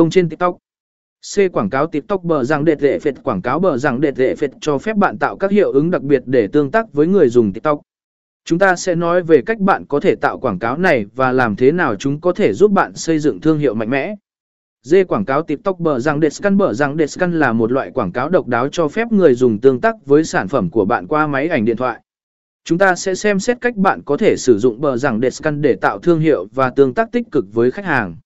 Công trên TikTok. C. Quảng cáo TikTok bờ rằng đệt lệ phệt, quảng cáo bờ rằng đệt lệ phệt cho phép bạn tạo các hiệu ứng đặc biệt để tương tác với người dùng TikTok. Chúng ta sẽ nói về cách bạn có thể tạo quảng cáo này và làm thế nào chúng có thể giúp bạn xây dựng thương hiệu mạnh mẽ. D. Quảng cáo TikTok bờ rằng Descan bờ rằng Descan là một loại quảng cáo độc đáo cho phép người dùng tương tác với sản phẩm của bạn qua máy ảnh điện thoại. Chúng ta sẽ xem xét cách bạn có thể sử dụng bờ rằng Descan để tạo thương hiệu và tương tác tích cực với khách hàng.